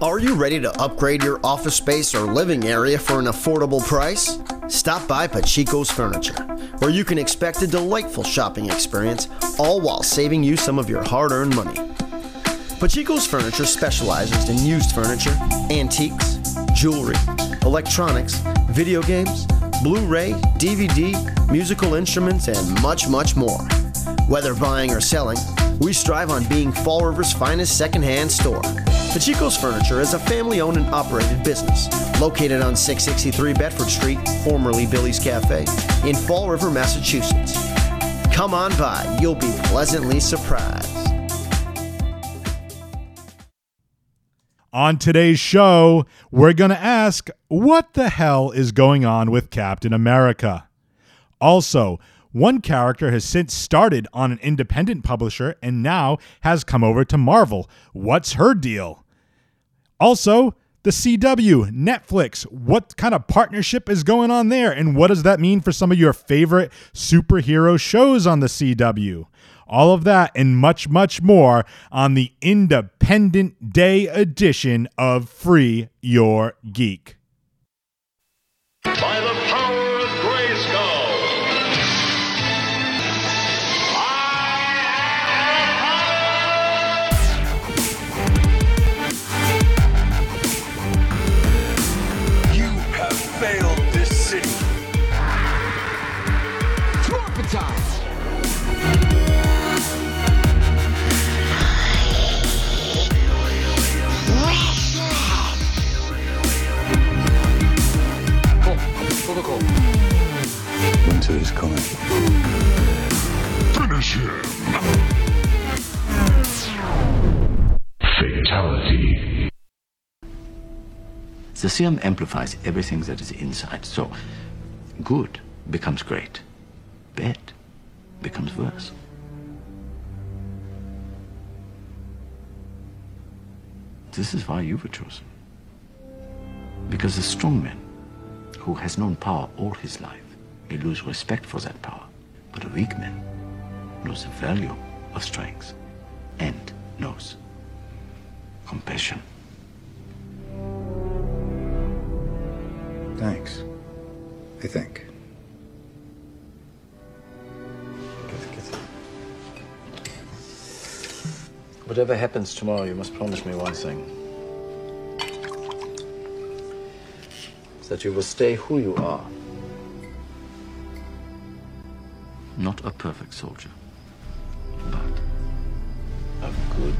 Are you ready to upgrade your office space or living area for an affordable price? Stop by Pachico's Furniture, where you can expect a delightful shopping experience, all while saving you some of your hard earned money. Pachico's Furniture specializes in used furniture, antiques, jewelry, electronics, video games, Blu ray, DVD, musical instruments, and much, much more. Whether buying or selling, we strive on being Fall River's finest secondhand store. Pachico's Furniture is a family owned and operated business located on 663 Bedford Street, formerly Billy's Cafe, in Fall River, Massachusetts. Come on by, you'll be pleasantly surprised. On today's show, we're going to ask what the hell is going on with Captain America? Also, one character has since started on an independent publisher and now has come over to Marvel. What's her deal? Also, the CW, Netflix, what kind of partnership is going on there? And what does that mean for some of your favorite superhero shows on the CW? All of that and much, much more on the Independent Day edition of Free Your Geek. By Winter is coming. Finish him. Fatality. The serum amplifies everything that is inside. So, good becomes great. Bad becomes worse. This is why you were chosen. Because the strong man who has known power all his life may lose respect for that power. But a weak man knows the value of strength and knows compassion. Thanks. I think. Whatever happens tomorrow, you must promise me one thing. That you will stay who you are. Not a perfect soldier, but a good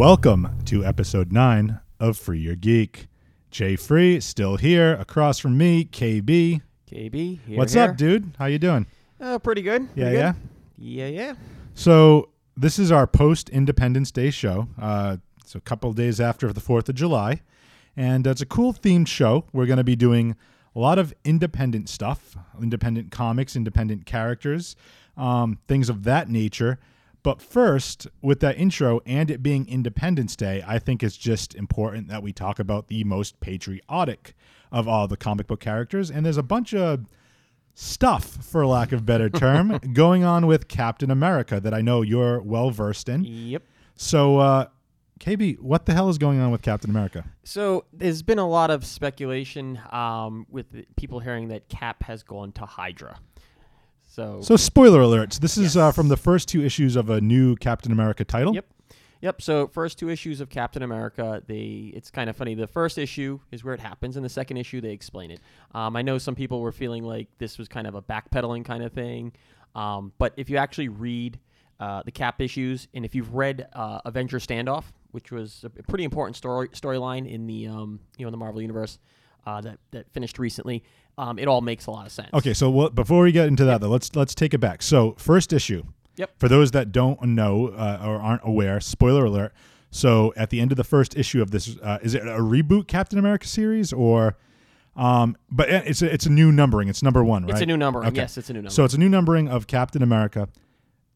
Welcome to episode 9 of Free Your Geek. Jay Free still here across from me, KB. KB, here, What's here. up, dude? How you doing? Uh, pretty good. Yeah, pretty yeah. good. Yeah, yeah. So this is our post Independence Day show. Uh, it's a couple days after the Fourth of July, and it's a cool themed show. We're going to be doing a lot of independent stuff, independent comics, independent characters, um, things of that nature. But first, with that intro and it being Independence Day, I think it's just important that we talk about the most patriotic of all the comic book characters. And there's a bunch of stuff, for lack of better term, going on with Captain America that I know you're well versed in. Yep. So, uh, KB, what the hell is going on with Captain America? So there's been a lot of speculation um, with people hearing that Cap has gone to Hydra. So, So, spoiler alerts. This is uh, from the first two issues of a new Captain America title. Yep. Yep. So first two issues of Captain America, they it's kind of funny. The first issue is where it happens, and the second issue they explain it. Um, I know some people were feeling like this was kind of a backpedaling kind of thing, um, but if you actually read uh, the Cap issues, and if you've read uh, Avenger Standoff, which was a pretty important story storyline in the um, you know in the Marvel universe uh, that that finished recently. Um, it all makes a lot of sense. Okay, so what, before we get into that, though, let's let's take it back. So first issue. Yep. For those that don't know uh, or aren't aware, spoiler alert. So at the end of the first issue of this, uh, is it a reboot Captain America series or? Um, but it's a, it's a new numbering. It's number one, right? It's a new numbering. Okay. Yes, it's a new number. So it's a new numbering of Captain America.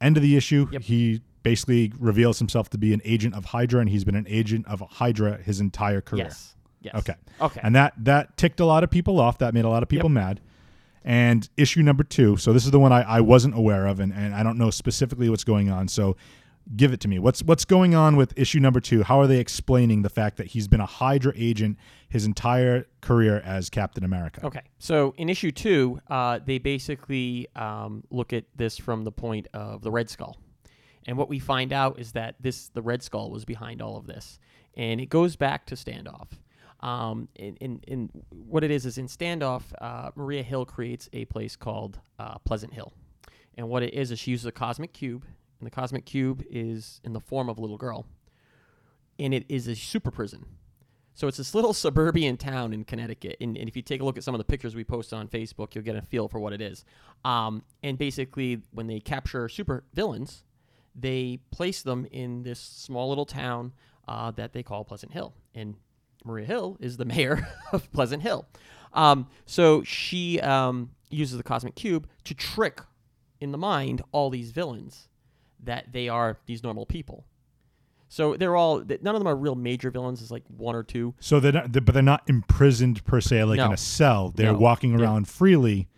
End of the issue, Yep. he basically reveals himself to be an agent of Hydra, and he's been an agent of Hydra his entire career. yes. Yes. Okay. Okay. And that that ticked a lot of people off. That made a lot of people mad. And issue number two. So this is the one I, I wasn't aware of, and, and I don't know specifically what's going on. So give it to me. What's what's going on with issue number two? How are they explaining the fact that he's been a Hydra agent his entire career as Captain America? Okay, so in issue two, uh, they basically um, look at this from the point of the Red Skull, and what we find out is that this the Red Skull was behind all of this, and it goes back to standoff. Um, in, in, in what it is is in standoff, uh, Maria Hill creates a place called uh, Pleasant Hill, and what it is is she uses a cosmic cube, and the cosmic cube is in the form of a little girl, and it is a super prison. So it's this little suburban town in Connecticut, and, and if you take a look at some of the pictures we post on Facebook, you'll get a feel for what it is. Um, and basically, when they capture super villains, they place them in this small little town uh, that they call Pleasant Hill, and Maria Hill is the mayor of Pleasant Hill. Um, so she um, uses the cosmic cube to trick in the mind all these villains that they are these normal people. So they're all none of them are real major villains. It's like one or two. So they're not, but they're not imprisoned per se, like in a cell. They're No. walking They're- around freely.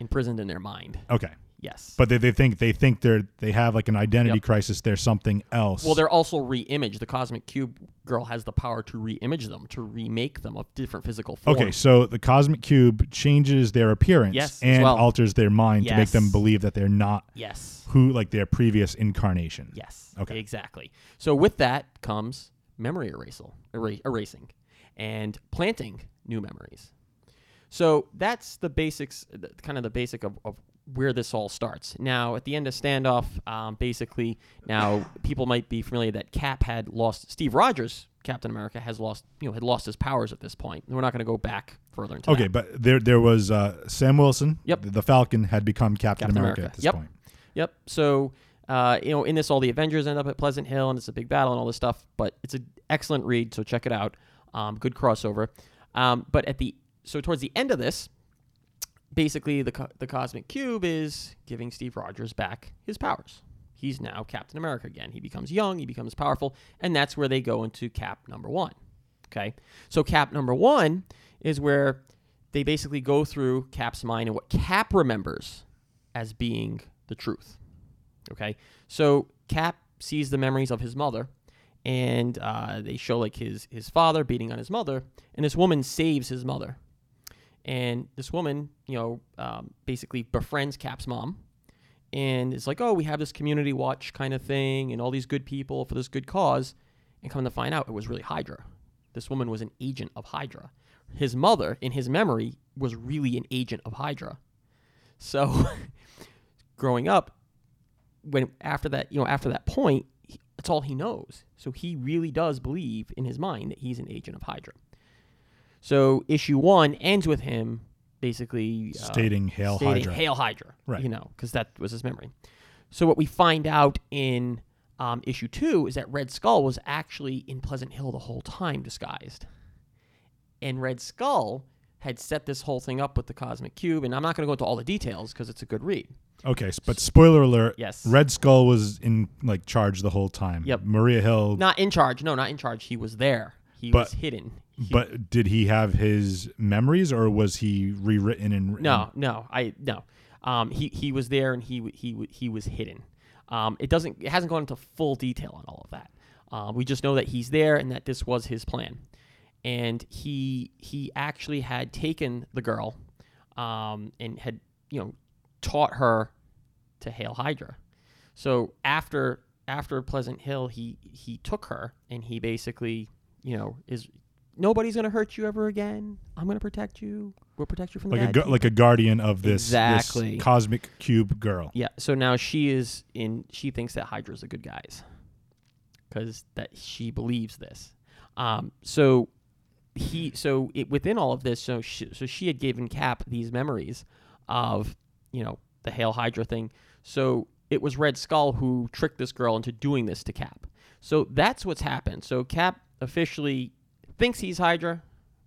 imprisoned in their mind. Okay, Yes. but they, they think they think they're they have like an identity Yep. crisis. They're something else. well, they're also re-imaged. The Cosmic Cube girl has the power to re-image them, to remake them of different physical forms. Okay, so the cosmic cube changes their appearance Yes, and well. alters their mind to make them believe that they're not Yes. who like their previous incarnation. Yes. Okay. Exactly. So with that comes memory erasal, era- erasing, and planting new memories. So that's the basics, kind of the basic of, of where this all starts. Now, at the end of standoff, um, basically, now people might be familiar that Cap had lost. Steve Rogers, Captain America, has lost. You know, had lost his powers at this point. We're not going to go back further into that. Okay, that. but there there was uh, Sam Wilson. Yep. The, the Falcon had become Captain, Captain America, America. at this Yep. point. Yep. So, uh, you know, in this, all the Avengers end up at Pleasant Hill, and it's a big battle and all this stuff. But it's an excellent read, so check it out. Um, good crossover. Um, but at the so towards the end of this, basically the co- the cosmic cube is giving Steve Rogers back his powers. He's now Captain America again. He becomes young. He becomes powerful, and that's where they go into Cap number one. Okay, so Cap number one is where they basically go through Cap's mind and what Cap remembers as being the truth. Okay, so Cap sees the memories of his mother, and uh, they show like his his father beating on his mother, and this woman saves his mother, and this woman, you know, um, basically befriends Cap's mom, and it's like, oh, we have this community watch kind of thing, and all these good people for this good cause, and come to find out, it was really Hydra. This woman was an agent of Hydra. His mother, in his memory, was really an agent of Hydra. So, growing up, when after that, you know, after that point, he, that's all he knows. So he really does believe in his mind that he's an agent of Hydra. So issue one ends with him basically uh, Stating Hail stating Hydra. Hail Hydra. Right. You know, because that was his memory. So what we find out in um, issue two is that Red Skull was actually in Pleasant Hill the whole time, disguised. And Red Skull had set this whole thing up with the Cosmic Cube, and I'm not going to go into all the details because it's a good read. Okay, but spoiler alert. Yes. Red Skull was in like charge the whole time. Yep. Maria Hill. Not in charge. No, not in charge. He was there. He But- was hidden. He- but did he have his memories, or was he rewritten and no, no, I no. Um, he he was there and he he he was hidden. Um, it doesn't. It hasn't gone into full detail on all of that. Uh, we just know that he's there and that this was his plan. And he he actually had taken the girl, um, and had you know taught her to hail Hydra. So after after Pleasant Hill, he he took her and he basically you know is nobody's gonna hurt you ever again. I'm gonna protect you. We'll protect you from the like a gu- like a guardian of this, this Exactly. cosmic cube girl? Yeah. So now she is in. She thinks that Hydra's the good guys. because that she believes this. Um, so he so it, within all of this, so she, so she had given Cap these memories of you know the Hail Hydra thing. So it was Red Skull who tricked this girl into doing this to Cap. So that's what's happened. So Cap officially thinks he's Hydra,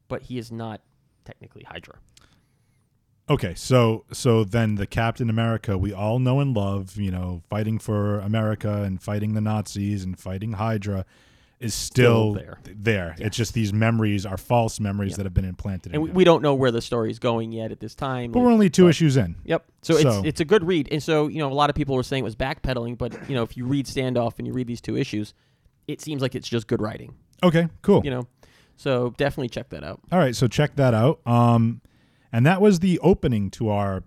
but he is not technically Hydra. Okay, so so then the Captain America we all know and love, you know, fighting for America and fighting the Nazis and fighting Hydra is still, Still there. There. It's just these memories are false memories that have been implanted And in we, we don't know where the story's going yet at this time. but Like, we're only two issues in. Yep. So, So- it's it's a good read, and so you know a lot of people were saying it was backpedaling, but you know if you read Standoff and you read these two issues, it seems like it's just good writing. Okay, cool. You know, so definitely check that out. All right, so check that out. Um, and that was the opening to our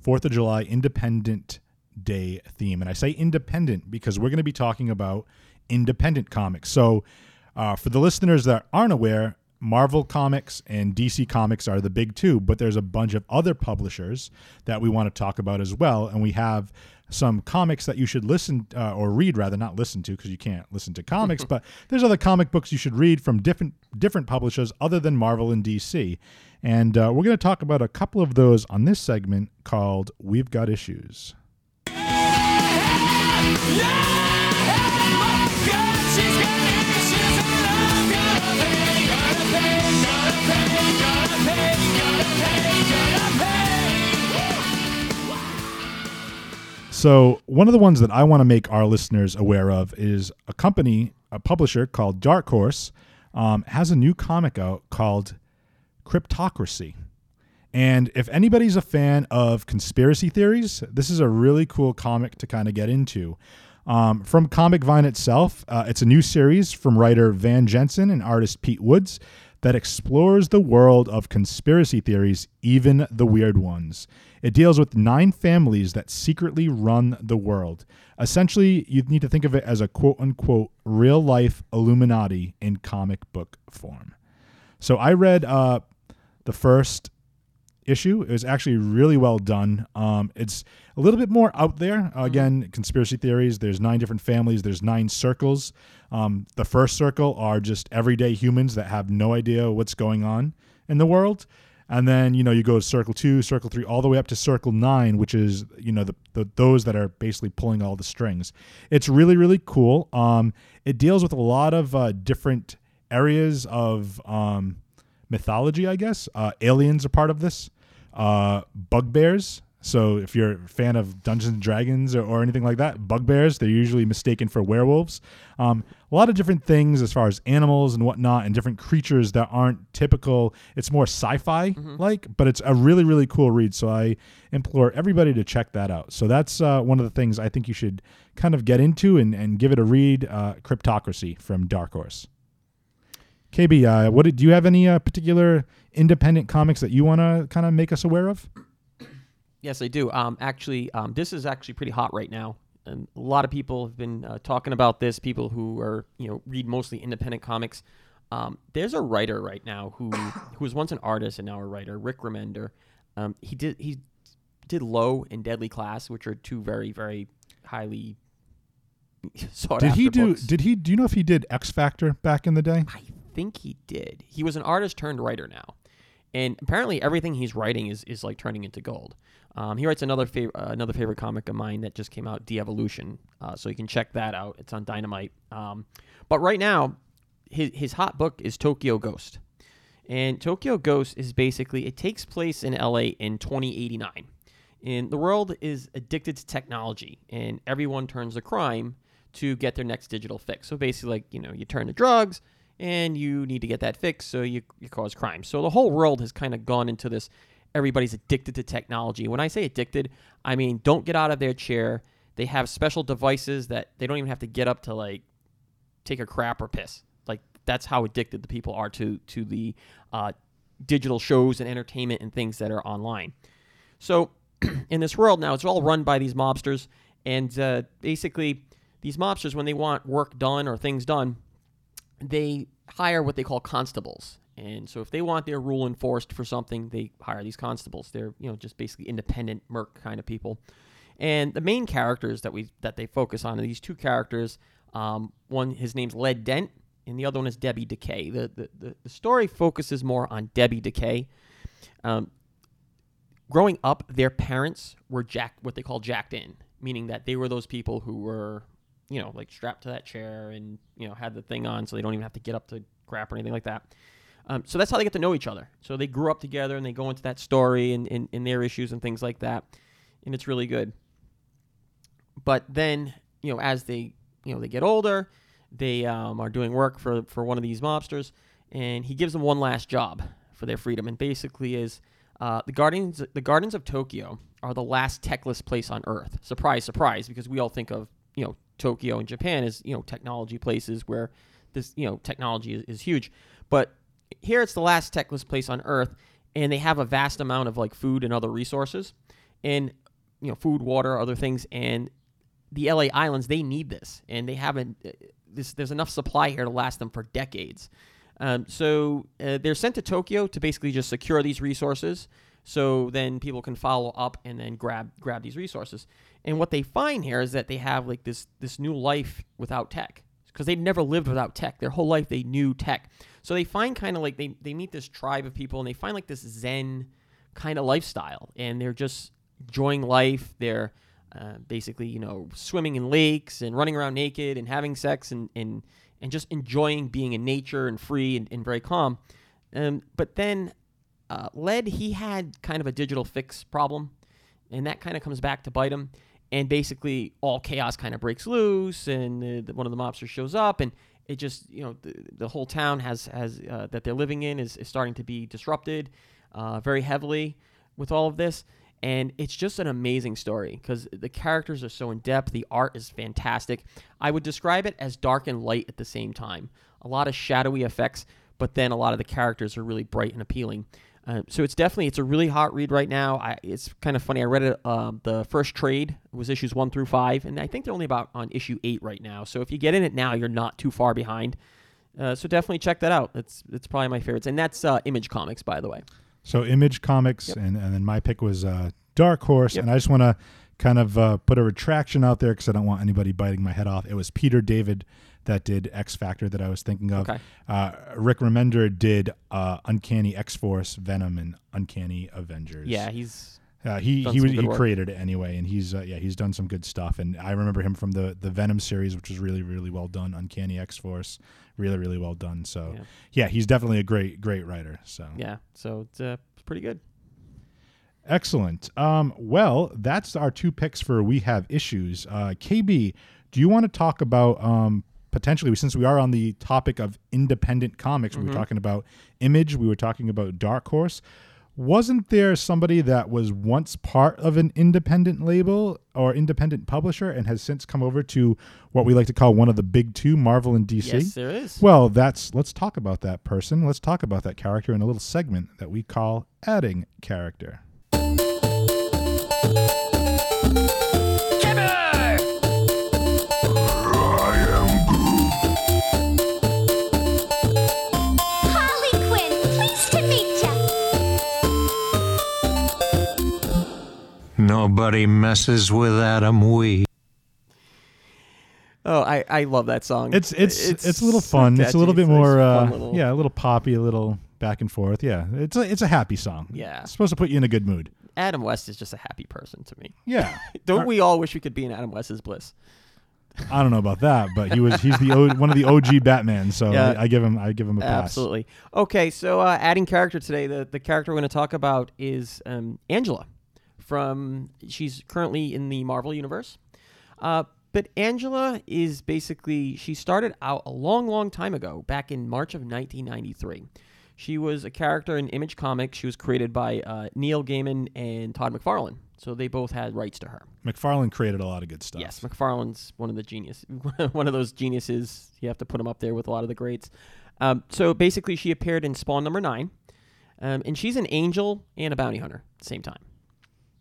Fourth of July Independent Day theme. And I say independent because we're going to be talking about independent comics. So, uh, for the listeners that aren't aware, Marvel Comics and DC Comics are the big two, but there's a bunch of other publishers that we want to talk about as well. And we have some comics that you should listen uh, or read, rather not listen to, because you can't listen to comics. but there's other comic books you should read from different different publishers other than Marvel and DC. And uh, we're going to talk about a couple of those on this segment called "We've Got Issues." So, one of the ones that I want to make our listeners aware of is a company, a publisher called Dark Horse, um, has a new comic out called Cryptocracy. And if anybody's a fan of conspiracy theories, this is a really cool comic to kind of get into. Um, from Comic Vine itself, uh, it's a new series from writer Van Jensen and artist Pete Woods that explores the world of conspiracy theories, even the weird ones. It deals with nine families that secretly run the world. Essentially, you need to think of it as a quote unquote real life Illuminati in comic book form. So I read uh, the first issue. It was actually really well done. Um, it's a little bit more out there. Uh, again, conspiracy theories. There's nine different families. There's nine circles. Um, the first circle are just everyday humans that have no idea what's going on in the world. And then you know you go to circle two, circle three, all the way up to circle nine, which is you know the, the those that are basically pulling all the strings. It's really really cool. Um, it deals with a lot of uh, different areas of um, mythology, I guess. Uh, aliens are part of this. Uh, bugbears. So if you're a fan of Dungeons and Dragons or, or anything like that, bugbears, they're usually mistaken for werewolves. Um, a lot of different things as far as animals and whatnot, and different creatures that aren't typical. It's more sci-fi like, but it's a really really cool read. So I implore everybody to check that out. So that's uh, one of the things I think you should kind of get into and, and give it a read. Uh, Cryptocracy from Dark Horse. KB, uh, what did, do you have any uh, particular independent comics that you want to kind of make us aware of? Yes, I do. Um, actually, um, this is actually pretty hot right now, and a lot of people have been uh, talking about this. People who are you know read mostly independent comics. Um, there's a writer right now who who was once an artist and now a writer, Rick Remender. Um, he did he did Low and Deadly Class, which are two very very highly Did he do? books. Did he? Do you know if he did X Factor back in the day? I think he did. He was an artist turned writer now, and apparently everything he's writing is, is like turning into gold. Um, he writes another favorite uh, another favorite comic of mine that just came out, De-Evolution. Uh, so you can check that out. It's on Dynamite. Um, but right now, his his hot book is Tokyo Ghost, and Tokyo Ghost is basically it takes place in L.A. in 2089, and the world is addicted to technology, and everyone turns to crime to get their next digital fix. So basically, like you know, you turn to drugs, and you need to get that fixed so you you cause crime. So the whole world has kind of gone into this. Everybody's addicted to technology. When I say addicted, I mean don't get out of their chair. They have special devices that they don't even have to get up to like take a crap or piss. Like that's how addicted the people are to to the uh, digital shows and entertainment and things that are online. So in this world now, it's all run by these mobsters, and uh, basically these mobsters, when they want work done or things done, they hire what they call constables. And so if they want their rule enforced for something, they hire these constables. They're you know just basically independent merc kind of people. And the main characters that we that they focus on are these two characters. Um, one, his name's Led Dent, and the other one is Debbie Decay. The the, the, story focuses more on Debbie Decay. Um, growing up, their parents were jack what they call jacked in, meaning that they were those people who were, you know, like strapped to that chair and you know had the thing on, so they don't even have to get up to crap or anything like that. Um, so that's how they get to know each other. So they grew up together and they go into that story and, and, and their issues and things like that, and it's really good. But then, you know, as they you know they get older, they um, are doing work for for one of these mobsters, and he gives them one last job for their freedom, and basically is uh, the gardens the gardens of Tokyo are the last techless place on Earth. Surprise, surprise, because we all think of you know Tokyo and Japan as you know technology places where this you know technology is, is huge, but here it's the last techless place on Earth, and they have a vast amount of like food and other resources, and you know food, water, other things, and the LA Islands they need this, and they haven't. uh, This, there's enough supply here to last them for decades. Um, so uh, they're sent to Tokyo to basically just secure these resources, so then people can follow up and then grab grab these resources. And what they find here is that they have like this this new life without tech because they'd never lived without tech. Their whole life they knew tech. So they find kind of like they, they meet this tribe of people and they find like this Zen kind of lifestyle. And they're just enjoying life. They're uh, basically, you know, swimming in lakes and running around naked and having sex and, and, and just enjoying being in nature and free and, and very calm. Um, but then uh, Led, he had kind of a digital fix problem. And that kind of comes back to bite him and basically all chaos kind of breaks loose and the, one of the mobsters shows up and it just you know the, the whole town has has uh, that they're living in is, is starting to be disrupted uh, very heavily with all of this. And it's just an amazing story because the characters are so in depth the art is fantastic. I would describe it as dark and light at the same time. A lot of shadowy effects but then a lot of the characters are really bright and appealing uh, so it's definitely it's a really hot read right now. I, it's kind of funny. I read it. Um, the first trade was issues one through five, and I think they're only about on issue eight right now. So if you get in it now, you're not too far behind. Uh, so definitely check that out. It's it's probably my favorites, and that's uh, Image Comics, by the way. So Image Comics, Yep. and, and then my pick was uh, Dark Horse, Yep. and I just want to kind of uh, put a retraction out there because I don't want anybody biting my head off. It was Peter David that did X Factor that I was thinking of. Okay. Uh, Rick Remender did uh, Uncanny X Force, Venom, and Uncanny Avengers. Yeah, he's Uh, he he was he created it anyway, and he's uh, yeah he's done some good stuff. And I remember him from the the Venom series, which was really really well done. Uncanny X Force, really really well done. So Yeah. yeah, he's definitely a great great writer. So yeah. So it's uh, it's pretty good. Excellent. Um, well, that's our two picks for we have issues. Uh, KB, do you want to talk about um, potentially since we are on the topic of independent comics? We were mm-hmm. talking about Image. We were talking about Dark Horse. Wasn't there somebody that was once part of an independent label or independent publisher and has since come over to what we like to call one of the big two, Marvel and DC? Yes, there is. Well, that's let's talk about that person. Let's talk about that character in a little segment that we call adding character. Nobody messes with Adam Wee. Oh, I, I love that song. It's it's it's, a little so fun. it's a little bit nice more uh, little- yeah, a little poppy, a little back and forth. Yeah, it's a, it's a happy song. Yeah. it's supposed to put you in a good mood. Adam West is just a happy person to me. Yeah, Don't we all wish we could be in Adam West's bliss? I don't know about that, but he was he's the o, one of the OG Batman, so Yeah. I, I give him I give him a pass. Absolutely. Okay, so uh, adding character today, the, the character we're going to talk about is um, Angela. From she's currently in the Marvel universe, uh, but Angela is basically she started out a long, long time ago, back in March of 1993. She was a character in Image Comics. She was created by uh, Neil Gaiman and Todd McFarlane, so they both had rights to her. McFarlane created a lot of good stuff. Yes, McFarlane's one of the genius, one of those geniuses. You have to put him up there with a lot of the greats. Um, so basically, she appeared in Spawn number nine, um, and she's an angel and a bounty hunter at the same time.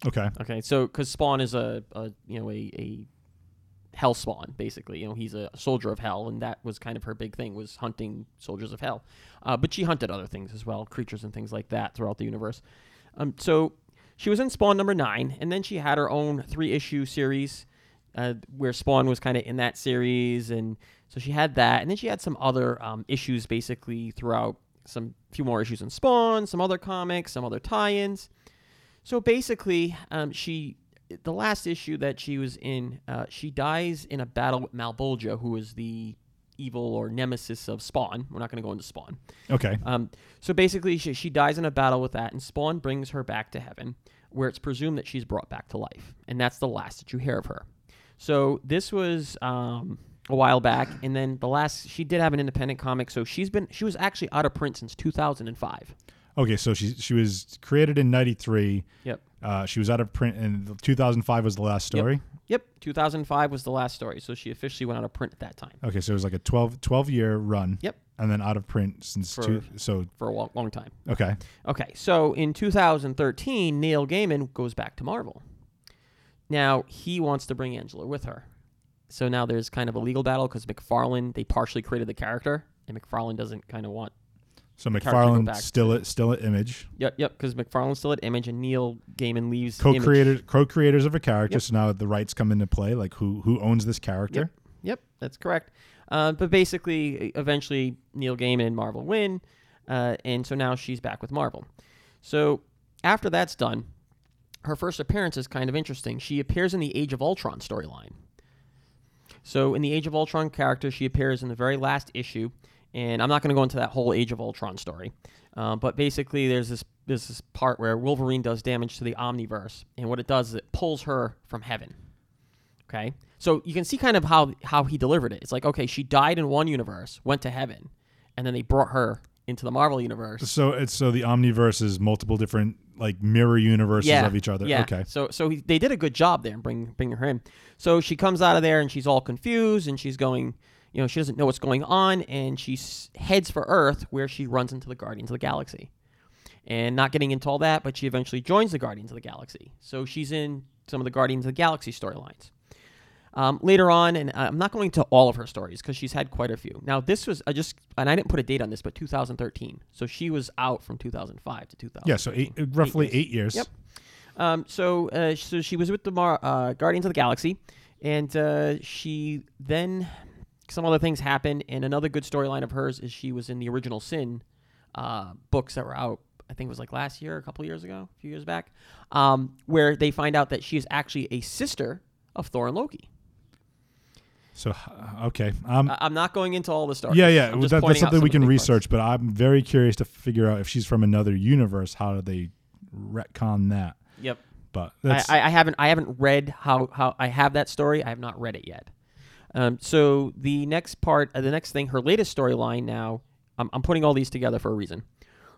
Okay. Okay, so because Spawn is a, a you know a, a hell spawn basically, you know he's a soldier of hell, and that was kind of her big thing was hunting soldiers of hell. Uh, but she hunted other things as well, creatures and things like that throughout the universe. Um, so she was in Spawn number nine, and then she had her own three issue series uh, where Spawn was kind of in that series, and so she had that, and then she had some other um, issues basically throughout some few more issues in Spawn, some other comics, some other tie-ins. So basically, um, she the last issue that she was in, uh, she dies in a battle with Malebolgia, who is the evil or nemesis of Spawn. We're not going to go into Spawn. Okay. Um, so basically, she, she dies in a battle with that, and Spawn brings her back to heaven, where it's presumed that she's brought back to life, and that's the last that you hear of her. So this was um, a while back, and then the last she did have an independent comic. So she's been she was actually out of print since 2005. Okay, so she she was created in '93. Yep. Uh, she was out of print, and 2005 was the last story. Yep. 2005 was the last story, so she officially went out of print at that time Okay, so it was like a 12, 12 year run. Yep. And then out of print since For- two. So for a long, long time. okay, Okay, so in 2013, Neil Gaiman goes back to Marvel. Now he wants to bring Angela with her. So now there's kind of a legal battle because McFarlane they partially created the character, and McFarlane doesn't kind of want. So McFarlane still at still at Image, Yep, yep, because McFarlane's still at Image, and Neil Gaiman leaves. co-creators co-creators of a character. Yep. So now the rights come into play. Like who who owns this character? Yep, yep, that's correct. Uh, but basically, eventually, Neil Gaiman and Marvel win, uh, and so now she's back with Marvel. So after that's done, her first appearance is kind of interesting. She appears in the Age of Ultron storyline. So in the Age of Ultron character, she appears in the very last issue, and I'm not going to go into that whole Age of Ultron story, uh, but basically there's this there's this part where Wolverine does damage to the Omniverse, and what it does is it pulls her from heaven. Okay, so you can see kind of how how he delivered it. It's like okay, she died in one universe, went to heaven, and then they brought her into the Marvel universe. So it's so the Omniverse is multiple different like mirror universes of each other. Yeah. Okay. So so he, they did a good job there in bring, bringing her in. So she comes out of there and she's all confused and she's going, you know, she doesn't know what's going on and she heads for Earth where she runs into the Guardians of the Galaxy. And not getting into all that, but she eventually joins the Guardians of the Galaxy. So she's in some of the Guardians of the Galaxy storylines. Um, later on, and I'm not going to all of her stories because she's had quite a few. Now, this was I just and I didn't put a date on this, but 2013. So she was out from 2005 to 2000. Yeah. So eight, roughly years. eight years. Yep. Um, so, uh, so she was with the Mar- uh, Guardians of the Galaxy, and uh, she then some other things happened. And another good storyline of hers is she was in the original Sin uh, books that were out. I think it was like last year, a couple years ago, a few years back, um, where they find out that she is actually a sister of Thor and Loki. So uh, okay. Um. I'm not going into all the stories. yeah, yeah. That, that's something some we can big parts. research, but I'm very curious to figure out if she's from another universe. How do they retcon that? Yep. But I, I, I haven't I haven't read how, how I have that story. I have not read it yet. Um, so the next part, uh, the next thing, her latest storyline now. I'm, I'm putting all these together for a reason.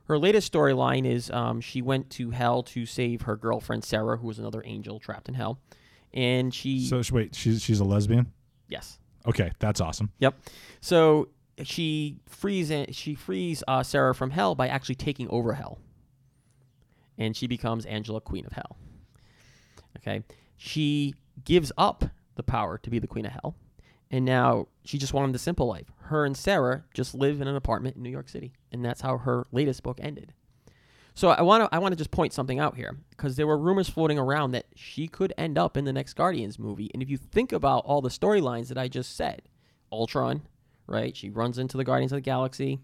Her latest storyline is um, she went to hell to save her girlfriend Sera, who was another angel trapped in hell, and she so. Wait, she's she's a lesbian. yes Okay, that's awesome. Yep. So she frees she frees uh, Sera from hell by actually taking over hell, and she becomes Angela, Queen of Hell. Okay. She gives up the power to be the Queen of Hell, and now she just wanted the simple life. Her and Sera just live in an apartment in New York City, and that's how her latest book ended. So I want to I want to just point something out here because there were rumors floating around that she could end up in the next Guardians movie. And if you think about all the storylines that I just said, Ultron, right? She runs into the Guardians of the Galaxy.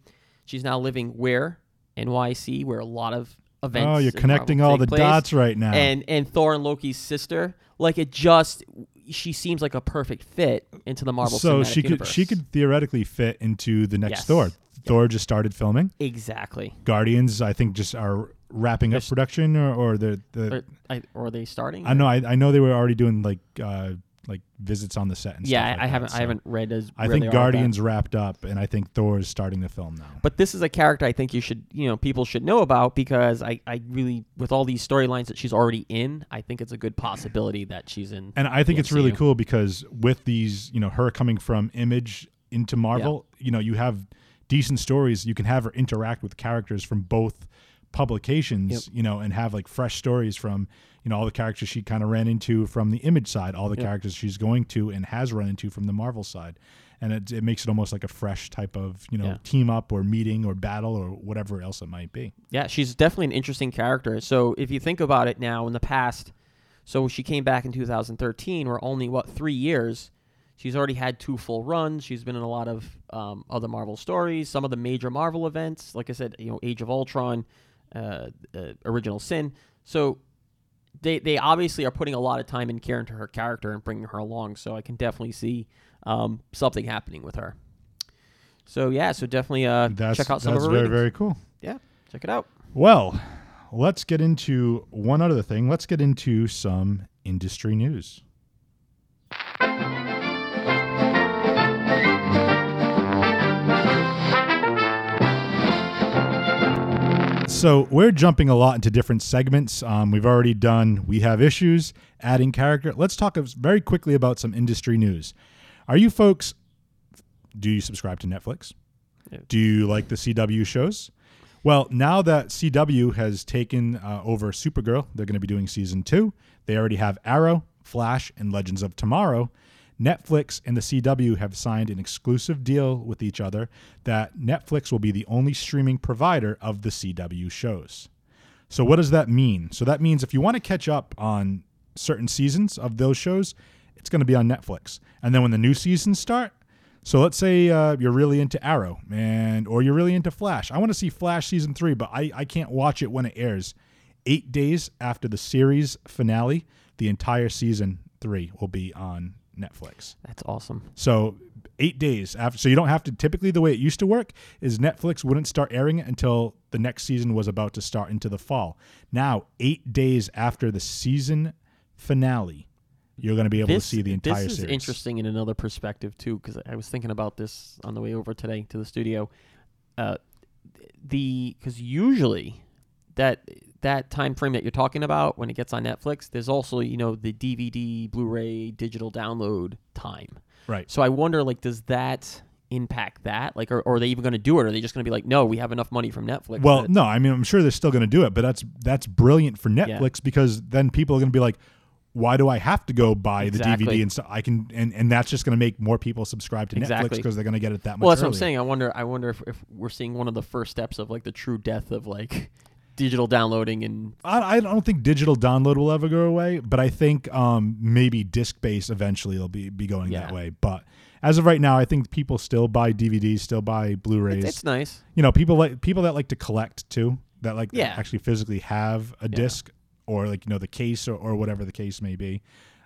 She's now living where NYC, where a lot of events. Oh, you're connecting all the place. dots right now. And and Thor and Loki's sister, like it just she seems like a perfect fit into the Marvel. so Cinematic she could universe. she could theoretically fit into the next Yes. Thor. Thor just started filming. exactly. Guardians, I think, just are wrapping up production, or, or the the. Or, I, or are they starting? I know. I, I know they were already doing like uh like visits on the set and Yeah, stuff I, like I haven't. so I haven't read as. I think. Guardians wrapped up, and I think Thor is starting the film now. But this is a character I think you should, you know, people should know about because I, I really, with all these storylines that she's already in, I think it's a good possibility that she's in. And I think it's really cool because with these, you know, her coming from Image into Marvel, you know, you have decent stories. You can have her interact with characters from both publications, you know, and have like fresh stories from, you know, all the characters she kind of ran into from the Image side, all the Yep. characters she's going to and has run into from the Marvel side. And it, it makes it almost like a fresh type of, you know, Yeah. team up or meeting or battle or whatever else it might be. Yeah, she's definitely an interesting character. So if you think about it now, in the past, So she came back in 2013. We're only what three years. She's already had two full runs. She's been in a lot of um, other Marvel stories, some of the major Marvel events. Like I said, you know, Age of Ultron, uh, uh, Original Sin. So they they obviously are putting a lot of time and care into her character and bringing her along. So I can definitely see um, something happening with her. So yeah, so definitely uh, That's check out some that's of her very ratings. very cool. Yeah, check it out. Well, let's get into one other thing. Let's get into some industry news. So we're jumping a lot into different segments. Um, we've already done we have issues, adding character. Let's talk very quickly about some industry news. Are you folks? Do you subscribe to Netflix? Do you like the CW shows? Well, now that CW has taken uh, over Supergirl, they're going to be doing season two. They already have Arrow, Flash, and Legends of Tomorrow. Netflix and the CW have signed an exclusive deal with each other that Netflix will be the only streaming provider of the CW shows. So, what does that mean? So, that means if you want to catch up on certain seasons of those shows, it's going to be on Netflix. And then when the new seasons start, so let's say uh, you're really into Arrow and or you're really into Flash. I want to see Flash season three, but I, I can't watch it when it airs. Eight days after the series finale, the entire season three will be on Netflix. That's awesome. So eight days after, so you don't have to. Typically, the way it used to work is Netflix wouldn't start airing it until the next season was about to start into the fall. Now, eight days after the season finale, you're going to be able this, to see the entire series. This is series. interesting in another perspective too, because I was thinking about this on the way over today to the studio. Uh, the because usually that that time frame that you're talking about when it gets on Netflix, there's also you know the DVD, Blu-ray, digital download time. Right. So I wonder, like, does that impact that? Like, or, or are they even going to do it? Or are they just going to be like, no, we have enough money from Netflix? Well, no, I mean, I'm sure they're still going to do it, but that's that's brilliant for Netflix because then people are going to be like, why do I have to go buy the Exactly. DVD and so I can and and that's just going to make more people subscribe to Netflix because they're going to get it that much. Well, that's what I'm saying. I wonder. I wonder if, if we're seeing one of the first steps of like the true death of like digital downloading and I, I don't think digital download will ever go away, but I think um, maybe disc based eventually will be be going that way. But as of right now, I think people still buy DVDs, still buy Blu-rays. it's, it's nice. you know, people like people that like to collect too, that like Yeah. actually physically have a disc or like you know the case or, or whatever the case may be.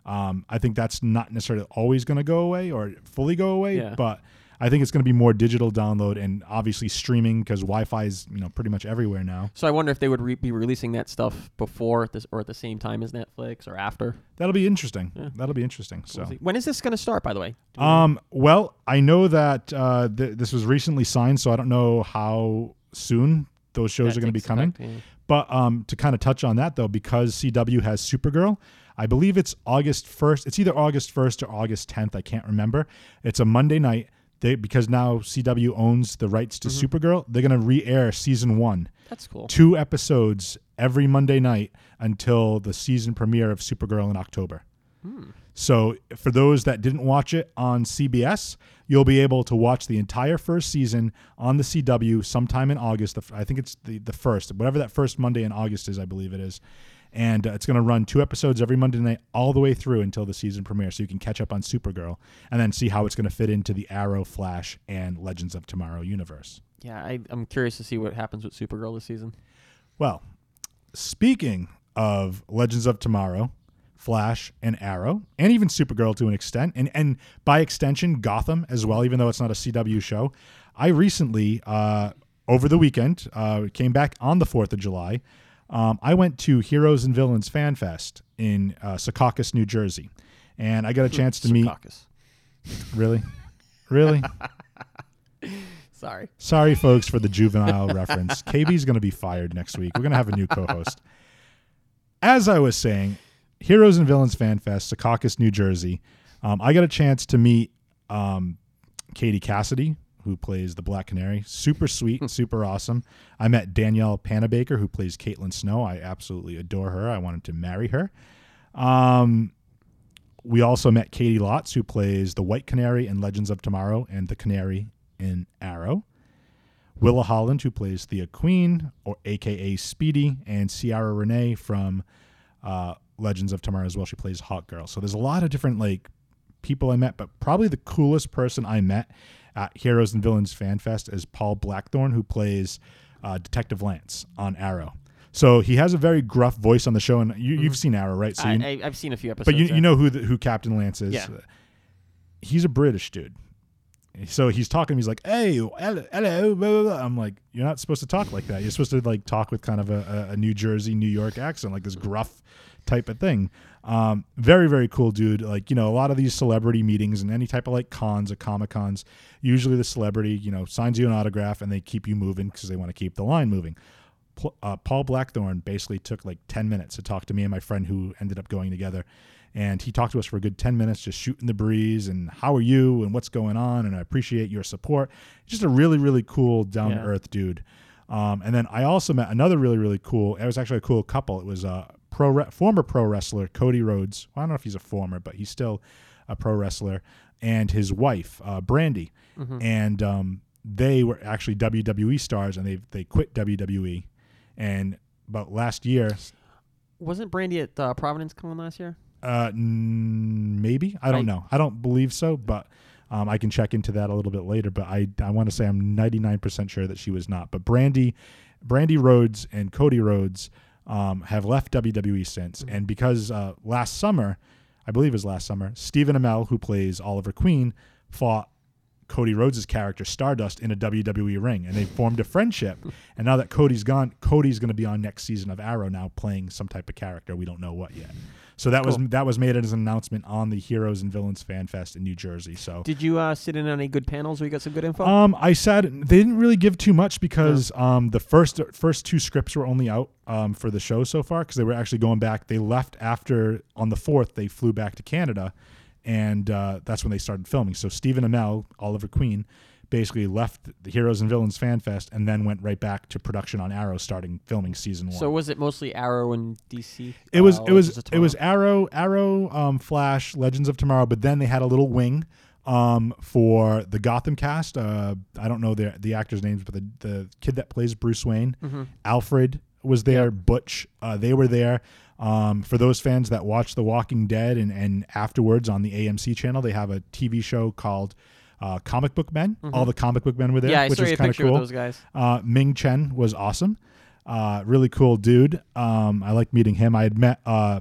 Um, I think that's not necessarily always going to go away or fully go away, Yeah. but I think it's going to be more digital download and obviously streaming because Wi-Fi is you know pretty much everywhere now. So I wonder if they would re- be releasing that stuff before this or at the same time as Netflix or after. That'll be interesting. Yeah. That'll be interesting. So. We'll see. when is this going to start? By the way. We know? Um, well, I know that uh, th- this was recently signed, so I don't know how soon those shows That are going to be coming. effect, yeah. But um, to kind of touch on that, though, because CW has Supergirl, I believe it's August 1st. It's either August 1st or August 10th. I can't remember. It's a Monday night. They, because now CW owns the rights to Mm-hmm. Supergirl, they're going to re air season one. That's cool. Two episodes every Monday night until the season premiere of Supergirl in October. So, for those that didn't watch it on CBS, you'll be able to watch the entire first season on the CW sometime in August. I think it's the, the first, whatever that first Monday in August is, I believe it is. And uh, it's going to run two episodes every Monday night all the way through until the season premiere. So you can catch up on Supergirl and then see how it's going to fit into the Arrow, Flash, and Legends of Tomorrow universe. Yeah, I, I'm curious to see what happens with Supergirl this season. Well, speaking of Legends of Tomorrow, Flash and Arrow, and even Supergirl to an extent, and and by extension Gotham as well, even though it's not a CW show. I recently, uh, over the weekend, uh, came back on the Fourth of July. Um, I went to Heroes and Villains Fan Fest in uh, Secaucus, New Jersey, and I got a chance to meet. Really, really. Sorry. Sorry, folks, for the juvenile reference. KB's going to be fired next week. We're going to have a new co host. As I was saying, Heroes and Villains Fan Fest, Secaucus, New Jersey. Um, I got a chance to meet um, Katie Cassidy, who plays the Black Canary. Super sweet, super awesome. I met Danielle Panabaker, who plays Caitlin Snow. I absolutely adore her. I wanted to marry her. Um, we also met Caity Lotz, who plays the White Canary in Legends of Tomorrow and the Canary in Arrow. Willa Holland, who plays Thea Queen, or AKA Speedy, and Ciara Renee from uh, Legends of Tomorrow as well. She plays Hawk Girl. So there's a lot of different like people I met, but probably the coolest person I met at Heroes and Villains Fan Fest is Paul Blackthorne, who plays uh, Detective Lance on Arrow. So he has a very gruff voice on the show, and you, you've seen Arrow, right? So I, you, I, I've seen a few episodes. but you, yeah. you know who the, who Captain Lance is. Yeah. He's a British dude. So he's talking. He's like, "Hey, hello, hello." Blah, blah, blah. I'm like, "You're not supposed to talk like that. You're supposed to like talk with kind of a, a New Jersey, New York accent, like this gruff type of thing." Um, very, very cool dude. Like you know, a lot of these celebrity meetings and any type of like cons or comic cons, usually the celebrity, you know, signs you an autograph and they keep you moving because they want to keep the line moving. Uh, Paul Blackthorne basically took like 10 minutes to talk to me and my friend who ended up going together. And he talked to us for a good 10 minutes, just shooting the breeze and how are you and what's going on. And I appreciate your support. Just a really, really cool, down to earth dude. Um, and then I also met another really, really cool, it was actually a cool couple. It was a pro re- former pro wrestler, Cody Rhodes. Well, I don't know if he's a former, but he's still a pro wrestler. And his wife, uh, Brandi. And um, they were actually WWE stars and they, they quit WWE. And about last year, wasn't Brandi at uh, Providence Con last year? uh, n- maybe I don't I- know. I don't believe so, but um, I can check into that a little bit later. But I I want to say I'm 99 percent sure that she was not. But Brandi, Brandi Rhodes and Cody Rhodes um, have left WWE since, and because uh, last summer, I believe it was last summer, Stephen Amell, who plays Oliver Queen, fought Cody Rhodes' character Stardust in a WWE ring, and they formed a friendship. And now that Cody's gone, Cody's going to be on next season of Arrow now, playing some type of character. We don't know what yet. So that was that was made as an announcement on the Heroes and Villains Fan Fest in New Jersey. So Did you uh, sit in on any good panels where you got some good info? um, I said they didn't really give too much because um, the first first two scripts were only out um, for the show so far because they were actually going back. They left after on the fourth. They flew back to Canada, and uh, that's when they started filming. So Stephen Amell, Oliver Queen, basically left the Heroes and Villains Fan Fest and then went right back to production on Arrow, starting filming season one. so was it mostly Arrow and DC? It was uh, it was it was Arrow Arrow um, Flash Legends of Tomorrow, but then they had a little wing um, for the Gotham cast. Uh, I don't know the the actors' names, but the the kid that plays Bruce Wayne, Mm-hmm. Alfred was there. Butch, uh, they were there. Um, for those fans that watch The Walking Dead and and afterwards on the AMC channel, they have a TV show called. Uh, comic book men, all the comic book men were there, Mm-hmm. Yeah, I which is kind of cool. those guys. Uh, Ming Chen was awesome. Uh, really cool dude. Um, I like meeting him. I had met uh,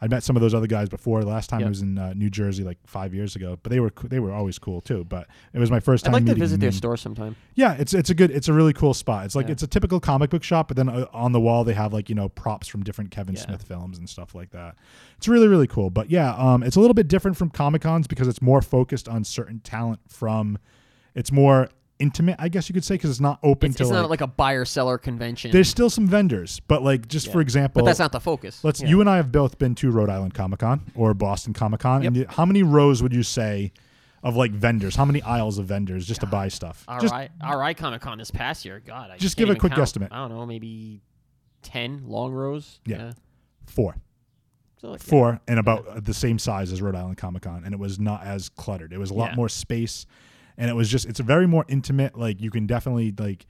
I'd met some of those other guys before. The last time Yep. I was in uh, New Jersey, like five years ago. But they were co- they were always cool too. But it was my first time. I'd like to visit their store sometime. Yeah, it's it's a good it's a really cool spot. It's like Yeah. it's a typical comic book shop, but then uh, on the wall they have like you know props from different Kevin Yeah. Smith films and stuff like that. It's really really cool. But yeah, um, it's a little bit different from Comic Cons because it's more focused on certain talent from. It's more intimate, I guess you could say, because it's not open It's, to it's like, not like a buyer seller convention. There's still some vendors, but like just for example, but that's not the focus. Let's. Yeah. You and I have both been to Rhode Island Comic Con or Boston Comic Con. And Yep. you- how many rows would you say of like vendors? How many aisles of vendors just to buy stuff? All just right, all right, Comic Con this past year. God, I Just can't give a even quick count. guesstimate. I don't know, maybe ten long rows. Yeah. four, So, like, yeah. four, and about the same size as Rhode Island Comic Con, and it was not as cluttered. It was a lot Yeah. more space, and it was just it's a very more intimate. Like you can definitely like.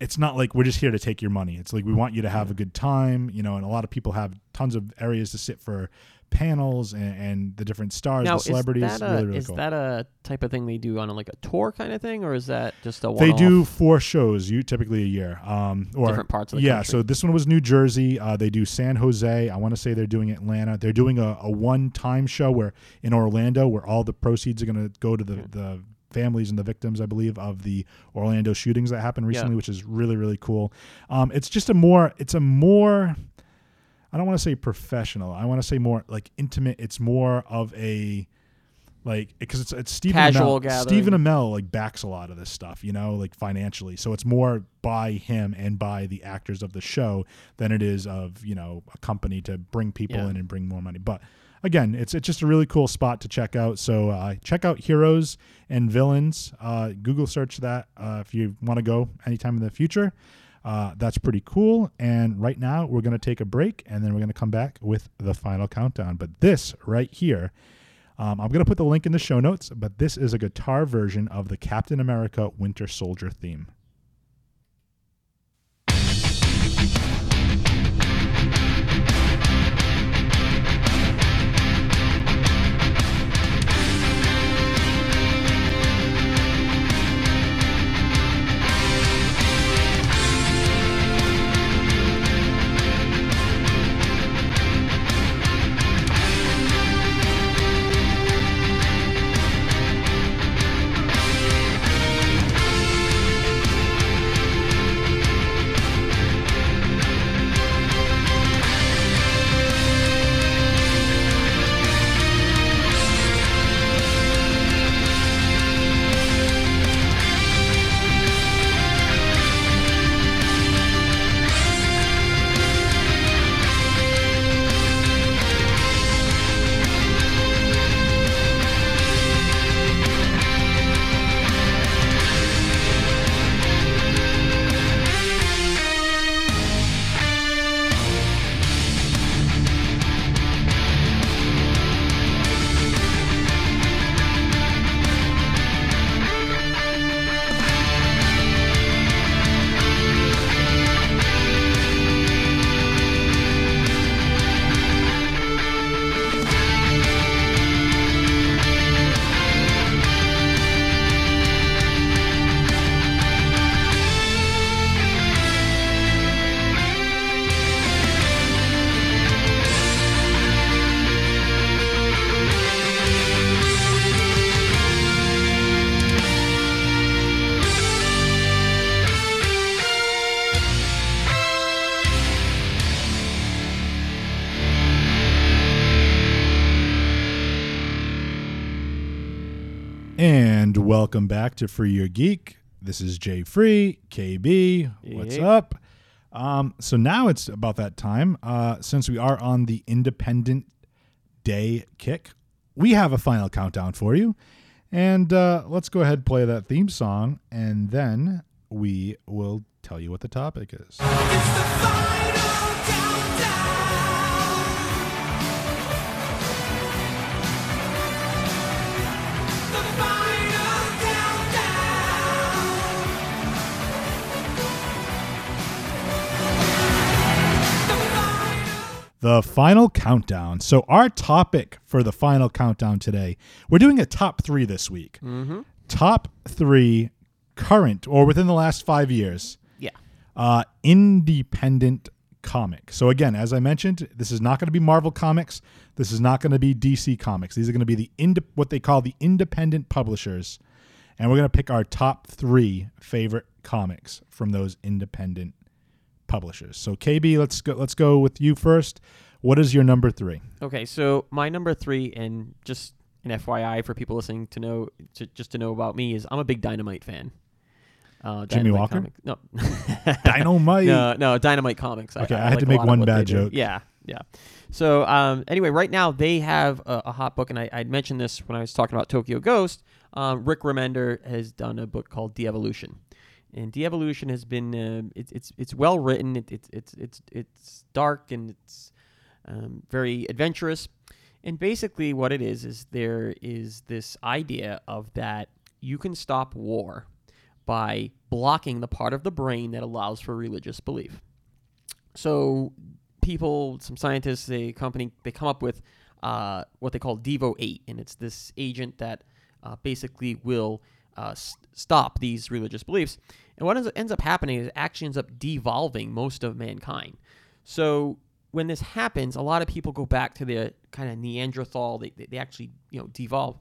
It's not like we're just here to take your money. It's like we want you to have a good time, you know. And a lot of people have tons of areas to sit for panels and, and the different stars, Now, the celebrities. is that a, really, really is cool. that a type of thing they do on a, like a tour kind of thing, or is that just a They one-off? do four shows, you typically a year, um, or Different parts of the yeah. country. So this one was New Jersey. Uh, they do San Jose. I want to say they're doing Atlanta. They're doing a, a one-time show where in Orlando, where all the proceeds are going to go to the the families and the victims, I believe, of the Orlando shootings that happened recently, which is really really cool. Um, it's just a more, it's a more. I don't want to say professional. I want to say more like intimate. It's more of a like because it's it's Stephen Casual Amell. gathering. Stephen Amell like backs a lot of this stuff, you know, like financially. So it's more by him and by the actors of the show than it is of you know a company to bring people Yeah. in and bring more money. But again, it's it's just a really cool spot to check out. So uh, check out Heroes and Villains. Uh, Google search that uh, if you want to go anytime in the future. Uh, that's pretty cool. And right now, we're going to take a break and then we're going to come back with the final countdown. But this right here, um, I'm going to put the link in the show notes, but this is a guitar version of the Captain America Winter Soldier theme. Welcome back to Free Your Geek. This is Jay Free, KB. What's Hey. up? Um, so now it's about that time. Uh, since we are on the Independent Day kick, we have a final countdown for you. And uh, let's go ahead and play that theme song, and then we will tell you what the topic is. The final countdown. So, our topic for the final countdown today, we're doing a top three this week. Top three current or within the last five years Yeah. uh, independent comic. So again, as I mentioned, this is not going to be Marvel Comics. This is not going to be DC Comics. These are going to be the ind- what they call the independent publishers, and we're going to pick our top three favorite comics from those independent publishers. So KB, let's go. Let's go with you first. What is your number three? Okay, so my number three, and just an FYI for people listening to know, to, just to know about me, is I'm a big Dynamite fan. Uh, Jimmy Dynamite Walker? comic- No. Dynamite. No, no, Dynamite Comics. Okay, I had to make a lot of one bad joke. Yeah, yeah. So um, anyway, right now they have a, a hot book, and I, I mentioned this when I was talking about Tokyo Ghost. Um, Rick Remender has done a book called De-Evolution, and De-Evolution has been uh, it's it's it's well written. It, it's it's it's it's dark and it's um, very adventurous. And basically, what it is is there is this idea of that you can stop war by blocking the part of the brain that allows for religious belief. So, people, some scientists, a company, they come up with uh, what they call Devo 8, and it's this agent that uh, basically will uh, s- stop these religious beliefs. And what ends, up happening is actually ends up devolving most of mankind. So, when this happens, a lot of people go back to the kind of Neanderthal. They, they, they actually, you know, devolve,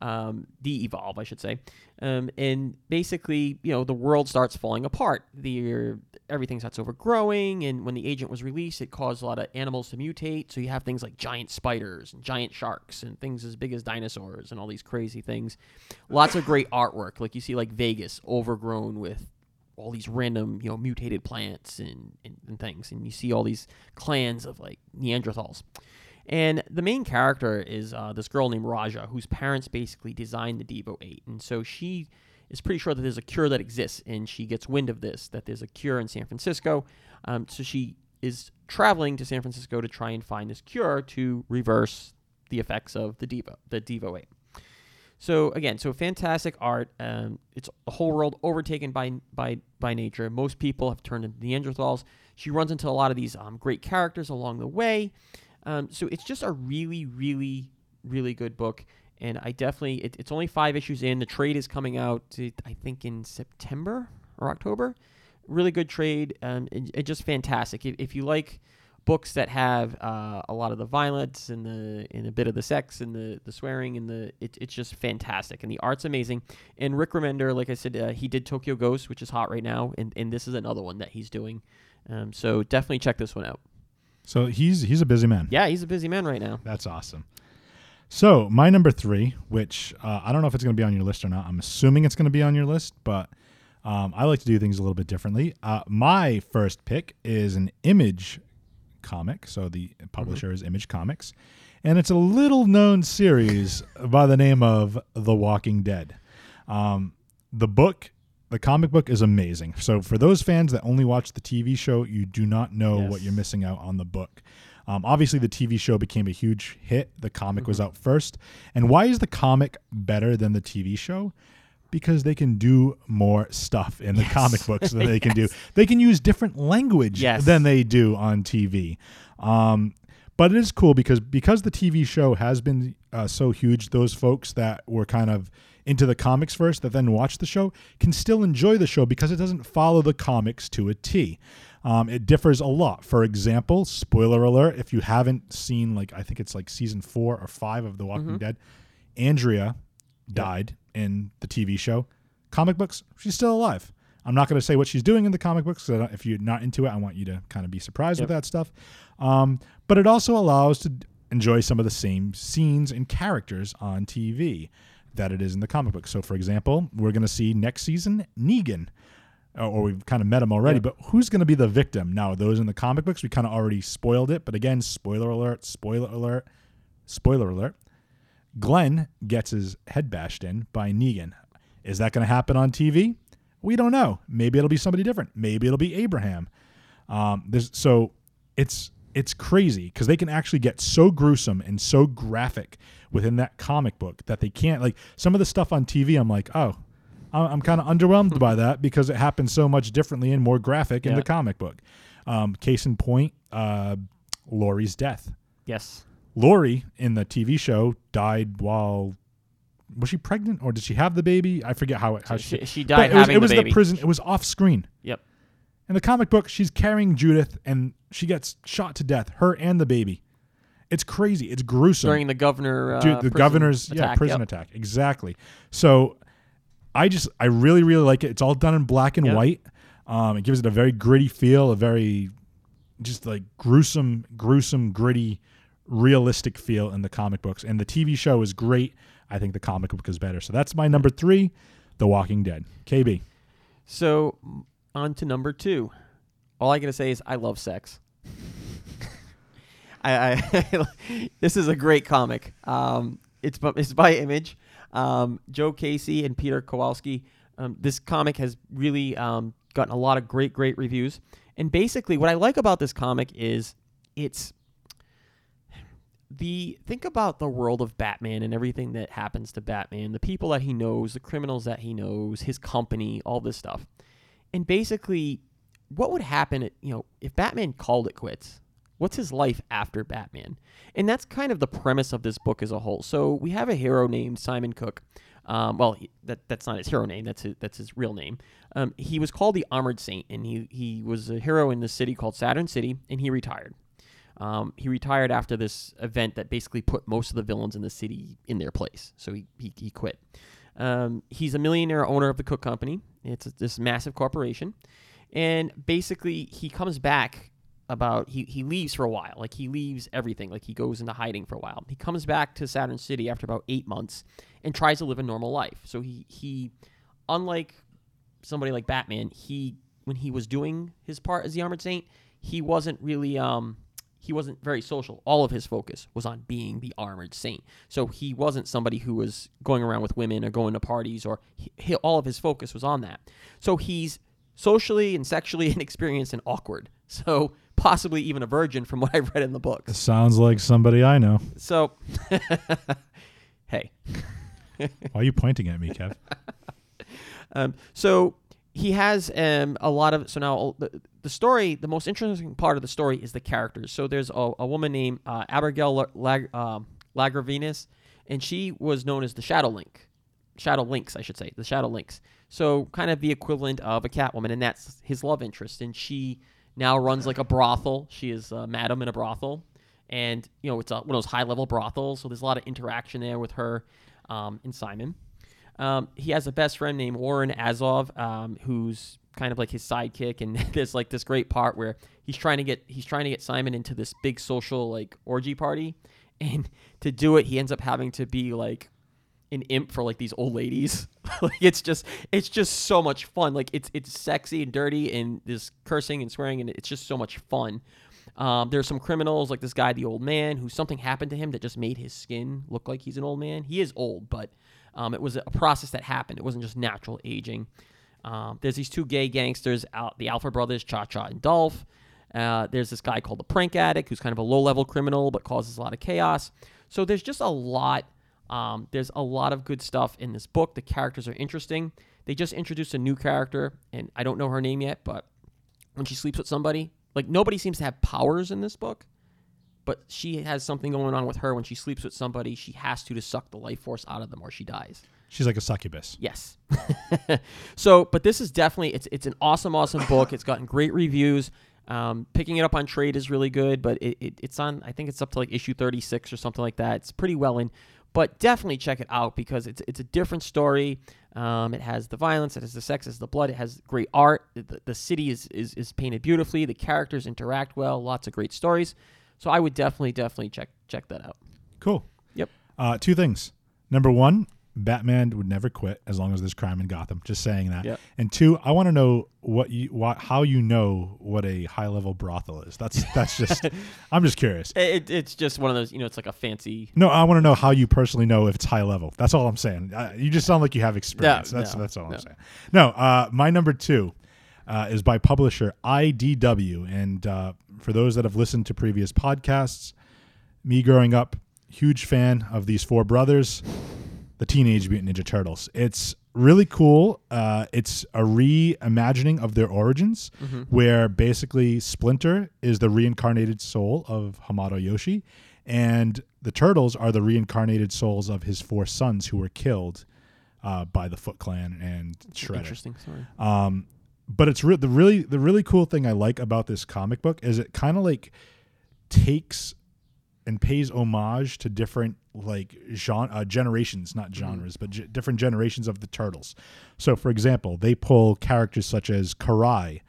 um, de-evolve, I should say. Um, and basically, you know, the world starts falling apart. The everything starts overgrowing, and when the agent was released, it caused a lot of animals to mutate. So you have things like giant spiders and giant sharks and things as big as dinosaurs and all these crazy things. Lots of great artwork, like you see, like Vegas overgrown with all these random, you know, mutated plants and, and, and things. And you see all these clans of like Neanderthals. And the main character is uh, this girl named Raja, whose parents basically designed the Devo 8. And so she is pretty sure that there's a cure that exists, and she gets wind of this, that there's a cure in San Francisco. Um, so she is traveling to San Francisco to try and find this cure to reverse the effects of the Devo, the Devo 8. So again, so fantastic art. Um, it's a whole world overtaken by by by nature. Most people have turned into Neanderthals. She runs into a lot of these um, great characters along the way. Um, so it's just a really, really, really good book. And I definitely, it, it's only five issues in. The trade is coming out, I think, in September or October. Really good trade. Um, and, and just fantastic. If, if you like books that have uh, a lot of the violence and the and a bit of the sex and the, the swearing and the it, it's just fantastic and the art's amazing and Rick Remender like I said uh, he did Tokyo Ghost which is hot right now and, and this is another one that he's doing um, so definitely check this one out So he's he's a busy man. yeah he's a busy man right now That's awesome. So my number three, which uh, I don't know if it's going to be on your list or not. I'm assuming it's going to be on your list, but um, I like to do things a little bit differently. Uh, my first pick is an Image comic. So the publisher is Image Comics, and it's a little known series by the name of The Walking Dead. Um, the book, the comic book, is amazing. So for those fans that only watch the TV show, you do not know what you're missing out on the book. Um, obviously, the TV show became a huge hit. The comic was out first. And why is the comic better than the TV show? Because they can do more stuff in the comic books than they can do. They can use different language Yes. than they do on TV. Um, but it is cool because because the TV show has been uh, so huge, those folks that were kind of into the comics first that then watch the show can still enjoy the show because it doesn't follow the comics to a T. Um, it differs a lot. For example, spoiler alert: if you haven't seen like I think it's like season four or five of The Walking Dead, Andrea died in the TV show. Comic books, she's still alive. I'm not going to say what she's doing in the comic books. Don't- if you're not into it, I want you to kind of be surprised with that stuff. Um, but it also allows to enjoy some of the same scenes and characters on TV. That it is in the comic book. So, for example, we're going to see next season Negan, or, or we've kind of met him already. But who's going to be the victim? Now, those in the comic books, we kind of already spoiled it. But again, spoiler alert! Spoiler alert! Spoiler alert! Glenn gets his head bashed in by Negan. Is that going to happen on TV? We don't know. Maybe it'll be somebody different. Maybe it'll be Abraham. Um, there's so it's it's crazy because they can actually get so gruesome and so graphic within that comic book that they can't like some of the stuff on TV. I'm like, oh, I'm, I'm kind of underwhelmed by that because it happens so much differently and more graphic in Yeah. the comic book. Um, case in point, uh, Lori's death. Yes. Lori in the TV show died while was she pregnant or did she have the baby? I forget how it how She- she, she but died It was, having it the was baby. prison. It was off screen. Yep. In the comic book, she's carrying Judith and she gets shot to death. Her and the baby. It's crazy. It's gruesome. During the governor, uh, Dude, the governor's yeah prison yep. attack exactly. So I just I really really like it. It's all done in black and Yep. white. Um, it gives it a very gritty feel, a very just like gruesome, gruesome, gritty, realistic feel in the comic books. And the TV show is great. I think the comic book is better. So that's my number three, The Walking Dead. KB. So on to number two. All I gotta say is I love sex. I, I this is a great comic. Um, it's bu- it's by Image. Um, Joe Casey and Peter Kowalski. Um, this comic has really um, gotten a lot of great great reviews. And basically, what I like about this comic is it's the think about the world of Batman and everything that happens to Batman, the people that he knows, the criminals that he knows, his company, all this stuff. And basically, what would happen, you know, if Batman called it quits? What's his life after Batman? And that's kind of the premise of this book as a whole. So we have a hero named Simon Cooke. Um, well, he, that that's not his hero name. That's his, that's his real name. Um, he was called the Armored Saint, and he he was a hero in this city called Saturn City, and he retired. Um, he retired after this event that basically put most of the villains in the city in their place. So he, he, he quit. Um, he's a millionaire owner of the Cooke Company. It's this massive corporation. And basically, he comes back about, he, he leaves for a while. Like, he leaves everything. Like, he goes into hiding for a while. He comes back to Saturn City after about eight months and tries to live a normal life. So he, he unlike somebody like Batman, he when he was doing his part as the Armored Saint, he wasn't really um he wasn't very social. All of his focus was on being the Armored Saint. So he wasn't somebody who was going around with women or going to parties or he, he- all of his focus was on that. So he's socially and sexually inexperienced and awkward. So possibly even a virgin from what I've read in the book. Sounds like somebody I know. So hey. Why are you pointing at me, Kev? Um, so he has um, a lot of so now the, the story the most interesting part of the story is the characters. So there's a, a woman named uh, abigail Lag, um, lagravinus and she was known as the shadow link. Shadow Lynx i should say the shadow Lynx so kind of the equivalent of a catwoman and that's his love interest. And she now runs like a brothel. She is a madam in a brothel. And you know it's a, one of those high level brothels so there's a lot of interaction there with her um, and simon um, he has a best friend named Warren Azov, um, who's kind of like his sidekick, and there's like this great part where he's trying to get he's trying to get Simon into this big social like orgy party, and to do it, he ends up having to be like an imp for like these old ladies. like it's just it's just so much fun. Like it's it's sexy and dirty and this cursing and swearing and it's just so much fun. Um, there's some criminals like this guy, the old man, who something happened to him that just made his skin look like he's an old man. He is old, but um, it was a process that happened. It wasn't just natural aging. Um, there's these two gay gangsters, out the Alpha brothers, Cha Cha and Dolph. Uh, there's this guy called the Prank Addict, who's kind of a low-level criminal but causes a lot of chaos. So there's just a lot. Um, there's a lot of good stuff in this book. The characters are interesting. They just introduced a new character, and I don't know her name yet, but when she sleeps with somebody, like nobody seems to have powers in this book, but she has something going on with her when she sleeps with somebody. She has to to suck the life force out of them, or she dies. She's like a succubus. Yes. so, but this is definitely it's it's an awesome, awesome book. It's gotten great reviews. Um, picking it up on trade is really good, but it, it, it's on. I think it's up to like issue thirty six or something like that. It's pretty well in, but definitely check it out because it's it's a different story. Um, it has the violence, it has the sex, it has the blood, it has great art. The, the city is, is is painted beautifully. The characters interact well. Lots of great stories. So I would definitely definitely check check that out. Cool. Yep. Uh, two things. Number one, Batman would never quit as long as there's crime in Gotham. Just saying that. Yep. And two, I want to know what you what how you know what a high level brothel is. That's that's just I'm just curious. It, it's just one of those, you know, it's like a fancy. No, I want to know how you personally know if it's high level. That's all I'm saying. Uh, you just sound like you have experience. No, that's no, that's all no. I'm saying. No, uh, my number two uh, is by publisher IDW, and uh, for those that have listened to previous podcasts, me growing up, huge fan of these four brothers, the Teenage Mutant Ninja Turtles. It's really cool. Uh, it's a reimagining of their origins, where basically Splinter is the reincarnated soul of Hamato Yoshi, and the Turtles are the reincarnated souls of his four sons who were killed uh, by the Foot Clan and Shredder Interesting story. um but it's re- the really the really cool thing i like about this comic book is it kind of like takes and pays homage to different like genre uh, generations not genres but ge- different generations of the turtles. So for example they pull characters such as karai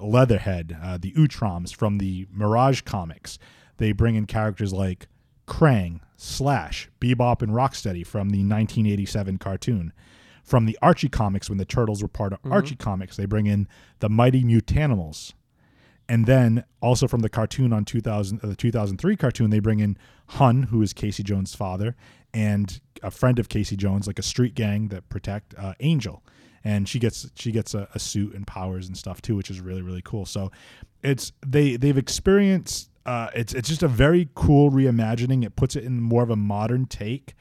leatherhead uh, the utroms from the mirage comics. They bring in characters like krang slash bebop and rocksteady from the 1987 cartoon from the Archie comics when the Turtles were part of Archie comics. They bring in the Mighty Mutanimals. And then also from the cartoon on 2000 uh, the 2003 cartoon they bring in Hun who is Casey Jones' father and a friend of Casey Jones like a street gang that protect uh, Angel. And she gets she gets a, a suit and powers and stuff too, which is really really cool. So it's they they've experienced uh, it's it's just a very cool reimagining. It puts it in more of a modern take.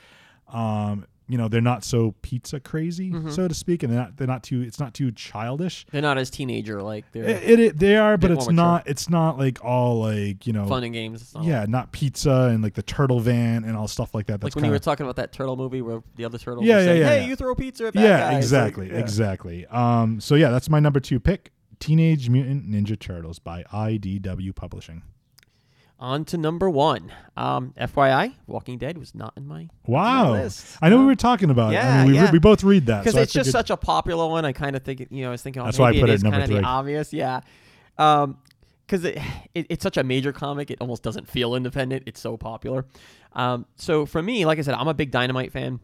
Um, you know, they're not so pizza crazy, Mm-hmm. so to speak, and they're not they're not too it's not too childish. They're not as teenager like they're It, it they are, but it's mature. not it's not like all like you know fun and games. Yeah, not pizza and like the turtle van and all stuff like that. That's Like when you kinda- were talking about that turtle movie where the other turtles Yeah, yeah, saying, yeah, "Hey, yeah. you throw pizza at yeah, guys." Like, exactly, yeah. exactly. Um, so yeah, that's my number two pick: Teenage Mutant Ninja Turtles by IDW Publishing. On to number one. Um, FYI, Walking Dead was not in my Wow, list. I know we were talking about it. I Yeah, mean, we, yeah. we both read that because so it's just such a popular one. I kind of think, it, you know, I was thinking, oh, That's why I put it it number kind of the three. obvious, yeah. Um, because it, it it's such a major comic, it almost doesn't feel independent. It's so popular. Um, so for me, like I said, I'm a big Dynamite fan.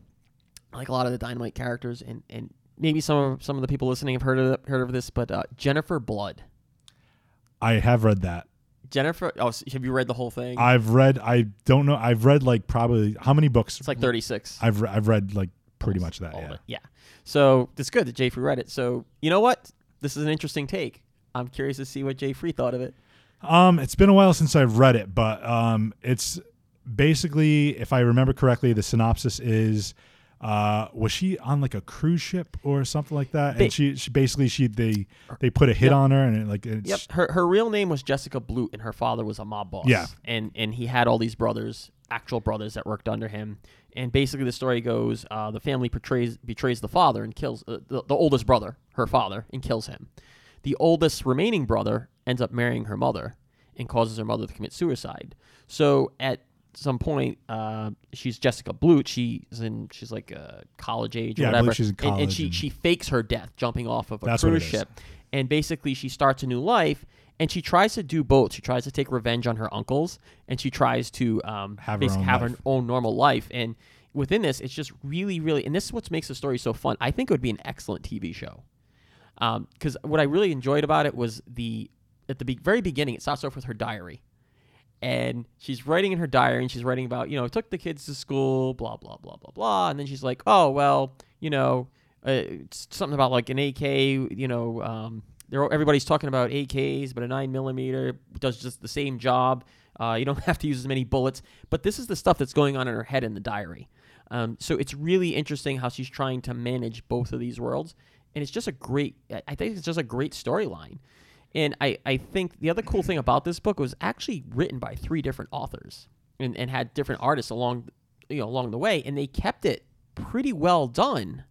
I like a lot of the Dynamite characters, and and maybe some of some of the people listening have heard of heard of this, but uh, Jennifer Blood. I have read that. Jennifer, oh, have you read the whole thing? I've read. I don't know. I've read like probably how many books? it's like 36. I've re- I've read like pretty much that. all of Yeah. it. Yeah. So it's good that Jay Free read it. So you know what? This is an interesting take. I'm curious to see what Jay Free thought of it. Um, it's been a while since I've read it, but um, it's basically, if I remember correctly, the synopsis is, uh, was she on like a cruise ship or something like that? Ba- and she, she basically she they they put a hit Yep. on her and it, like it's, Yep. Her her real name was Jessica Blute, and her father was a mob boss. Yeah. And and he had all these brothers, actual brothers that worked under him. And basically, the story goes: uh, the family portrays betrays the father and kills uh, the, the oldest brother, her father, and kills him. The oldest remaining brother ends up marrying her mother and causes her mother to commit suicide. So at some point, uh, she's Jessica Blute. She's in. She's like uh, college age or Yeah, I whatever. she's in And- and, college she and- she fakes her death jumping off of a That's what cruise it is. ship and basically she starts a new life and she tries to do both she tries to take revenge on her uncles and she tries to um, Have her basi- own have life. her own normal life and within this it's just really really and this is what makes the story so fun i think it would be an excellent tv show because what i really enjoyed about it was the at the be- very beginning it starts off with her diary and she's writing in her diary and she's writing about you know took the kids to school blah blah blah blah blah. And then she's like oh well you know uh, it's something about like an ak you know um, everybody's talking about ak's but a 9 millimeter does just the same job. Uh, you don't have to use as many bullets. But this is the stuff that's going on in her head in the diary. Um, so it's really interesting how she's trying to manage both of these worlds. And it's just a great I think it's just a great storyline and I, I think the other cool thing about this book was actually written by three different authors and, and had different artists along you know along the way and they kept it pretty well done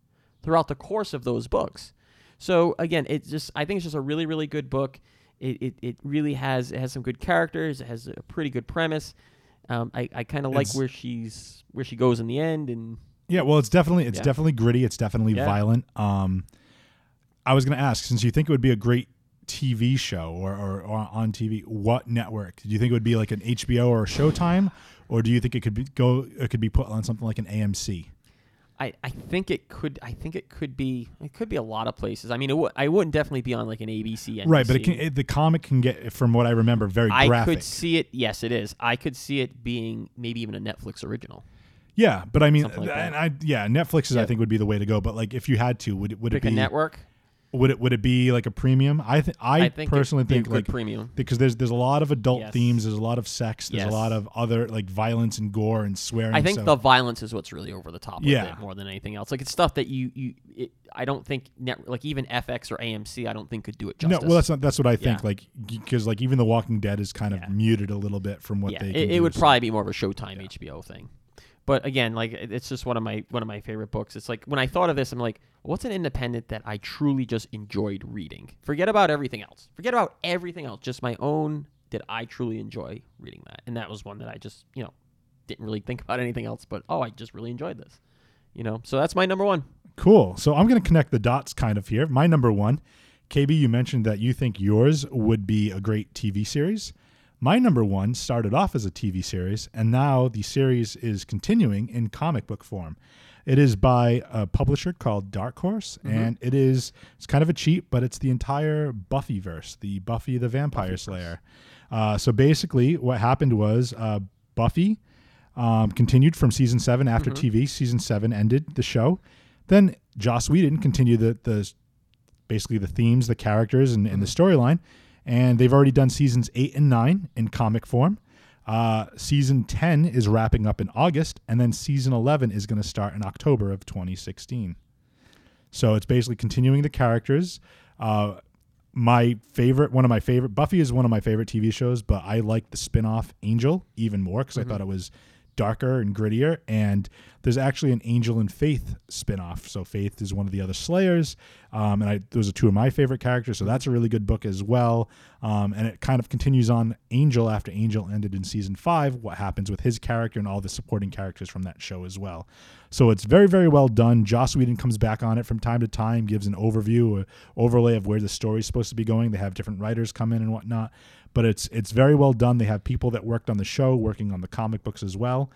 throughout the course of those books. So again, it's just I think it's just a really really good book. It, it, it really has it has some good characters. It has a pretty good premise. Um, I, I kind of like It's- where she's where she goes in the end and Yeah, well, it's definitely it's Yeah. definitely gritty. It's definitely Yeah. violent. Um, I was going to ask, since you think it would be a great TV show or, or, or on TV, what network do you think it would be like an HBO or a Showtime, or do you think it could be go it could be put on something like an AMC? I, I think it could I think it could be it could be a lot of places. I mean, it w- I wouldn't definitely be on like an ABC. NBC. Right, but it can, it, the comic can get, from what I remember, very I graphic. could see it. Yes, it is. I could see it being maybe even a Netflix original. yeah, but I mean, like I yeah, Netflix is I think would be the way to go. But like, if you had to, would it would Pick it be a network. Would it would it be like a premium? I think I, I think personally think like premium. because there's there's a lot of adult Yes. themes. There's a lot of sex. There's Yes. a lot of other like violence and gore and swearing. I think so- the violence is what's really over the top. Yeah. more than anything else. Like it's stuff that you you. It, I don't think net like even FX or AMC. I don't think could do it justice. no, well that's not, that's what I think. Yeah. Like because like even The Walking Dead is kind of Yeah. muted a little bit from what yeah, they. it, it would so- probably be more of a Showtime HBO thing. But again, like it's just one of my one of my favorite books. It's like when I thought of this, I'm like, what's an independent that I truly just enjoyed reading? Forget about everything else. Forget about everything else. Just my own. Did I truly enjoy reading that? And that was one that I just you know didn't really think about anything else. But oh, I just really enjoyed this. You know, so that's my number one. Cool. So I'm going to connect the dots kind of here. My number one, KB, you mentioned that you think yours would be a great TV series. My number one started off as a TV series, and now the series is continuing in comic book form. It is by a publisher called Dark Horse, and it is it's kind of a cheat, but it's the entire Buffy verse, the Buffy the Vampire Slayer. Uh, so basically, what happened was uh, Buffy um, continued from season seven after TV. Season seven ended the show. Then Joss Whedon continued the the basically the themes, the characters, and, and the storyline. And they've already done seasons eight and nine in comic form. Uh, season 10 is wrapping up in August, and then season 11 is going to start in October of 2016. So it's basically continuing the characters. Uh, my favorite, one of my favorite, Buffy is one of my favorite TV shows, but I like the spin off Angel even more because I thought it was darker and grittier. And there's actually an Angel and Faith spin off. So Faith is one of the other Slayers. Um, and I, those are two of my favorite characters. So that's a really good book as well. Um, and it kind of continues on Angel after Angel ended in season five, what happens with his character and all the supporting characters from that show as well. So it's very, very well done. Joss Whedon comes back on it from time to time, gives an overview, or overlay of where the story's supposed to be going. They have different writers come in and whatnot, but it's it's very well done. They have people that worked on the show working on the comic books as well.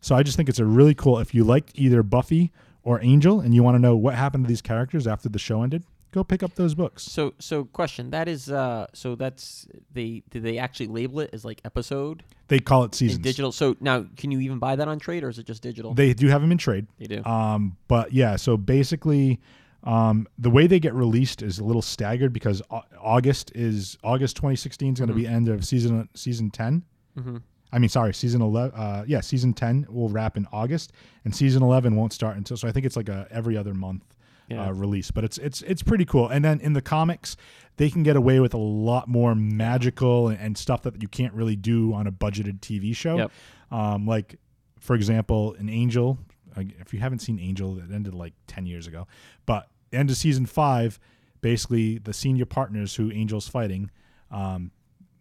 So I just think it's a really cool. If you liked either Buffy or Angel, and you want to know what happened to these characters after the show ended, go pick up those books. So so question that is uh so that's they did they actually label it as like episode They call it in seasons. digital? So now can you even buy that on trade or is it just digital? They do have them in trade. They do. Um, but yeah, so basically, um, the way they get released is a little staggered because August is August 2016 is going to be end of season season 10. mm-hmm. I mean, sorry, season 11. Uh, yeah, season 10 will wrap in August, and season 11 won't start until. So I think it's like a every other month Yeah. uh, release. But it's it's it's pretty cool. And then in the comics, they can get away with a lot more magical and, and stuff that you can't really do on a budgeted TV show. Yep. Um, like for example, an Angel. If you haven't seen Angel, it ended like 10 years ago. But end of season five, basically the senior partners who Angel's fighting. Um,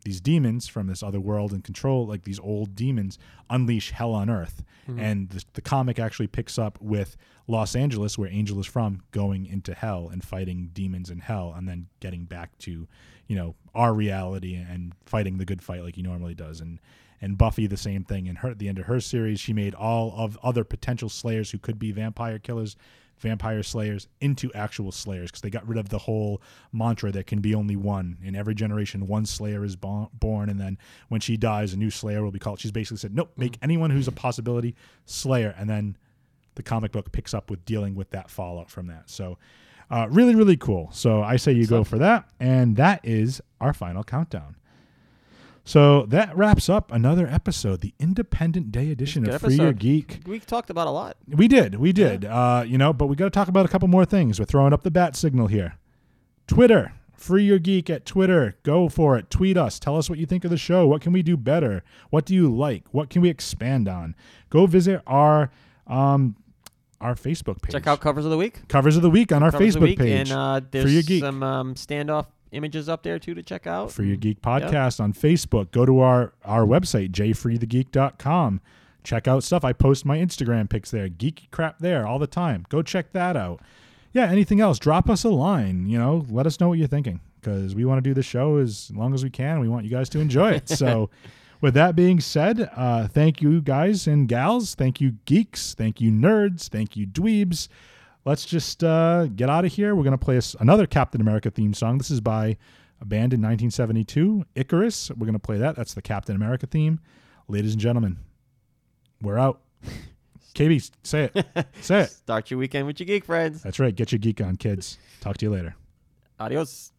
these demons from this other world and control like these old demons unleash hell on earth and the, the comic actually picks up with los angeles where angel is from going into hell and fighting demons in hell and then getting back to you know our reality and fighting the good fight like he normally does and and buffy the same thing. In her at the end of her series she made all of other potential slayers who could be vampire killers vampire slayers into actual slayers because they got rid of the whole mantra that can be only one. In every generation one slayer is bo- born and then when she dies a new slayer will be called. She's basically said nope make anyone who's a possibility slayer. And then the comic book picks up with dealing with that fallout from that. So uh, really really cool. So i say you go for that. And that is our final countdown so that wraps up another episode, the Independent Day edition of Free Your. Geek. We talked about a lot. We did, we did. Uh, you know, but we got to talk about a couple more things. We're throwing up the bat signal here. Twitter, free your geek at Twitter. Go for it. Tweet us. Tell us what you think of the show. What can we do better? What do you like? What can we expand on? Go visit our um our Facebook page. Check out covers of the week. covers of the week on our Covers Facebook page. and uh, Free Your there's Geek. some um, standoff images up there too to check out. Free Your mm. Geek podcast yep. on Facebook. Go to our our website jfreethegeek.com. Check out stuff. I post my Instagram pics there, geeky crap there all the time. Go check that out. Yeah, anything else? Drop us a line. You know, let us know what you're thinking because we want to do the show as long as we can. We want you guys to enjoy it. So. with that being said, uh, thank you guys and gals. Thank you, geeks. Thank you, nerds. Thank you, dweebs let's just uh, get out of here. We're going to play a, another Captain America theme song. This is by a band in 1972, Icarus. We're going to play that. That's the Captain America theme. Ladies and gentlemen, we're out. KB, say it. Say it. Start your weekend with your geek friends. That's right. Get your geek on, kids. Talk to you later. Adios.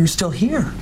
you're still here.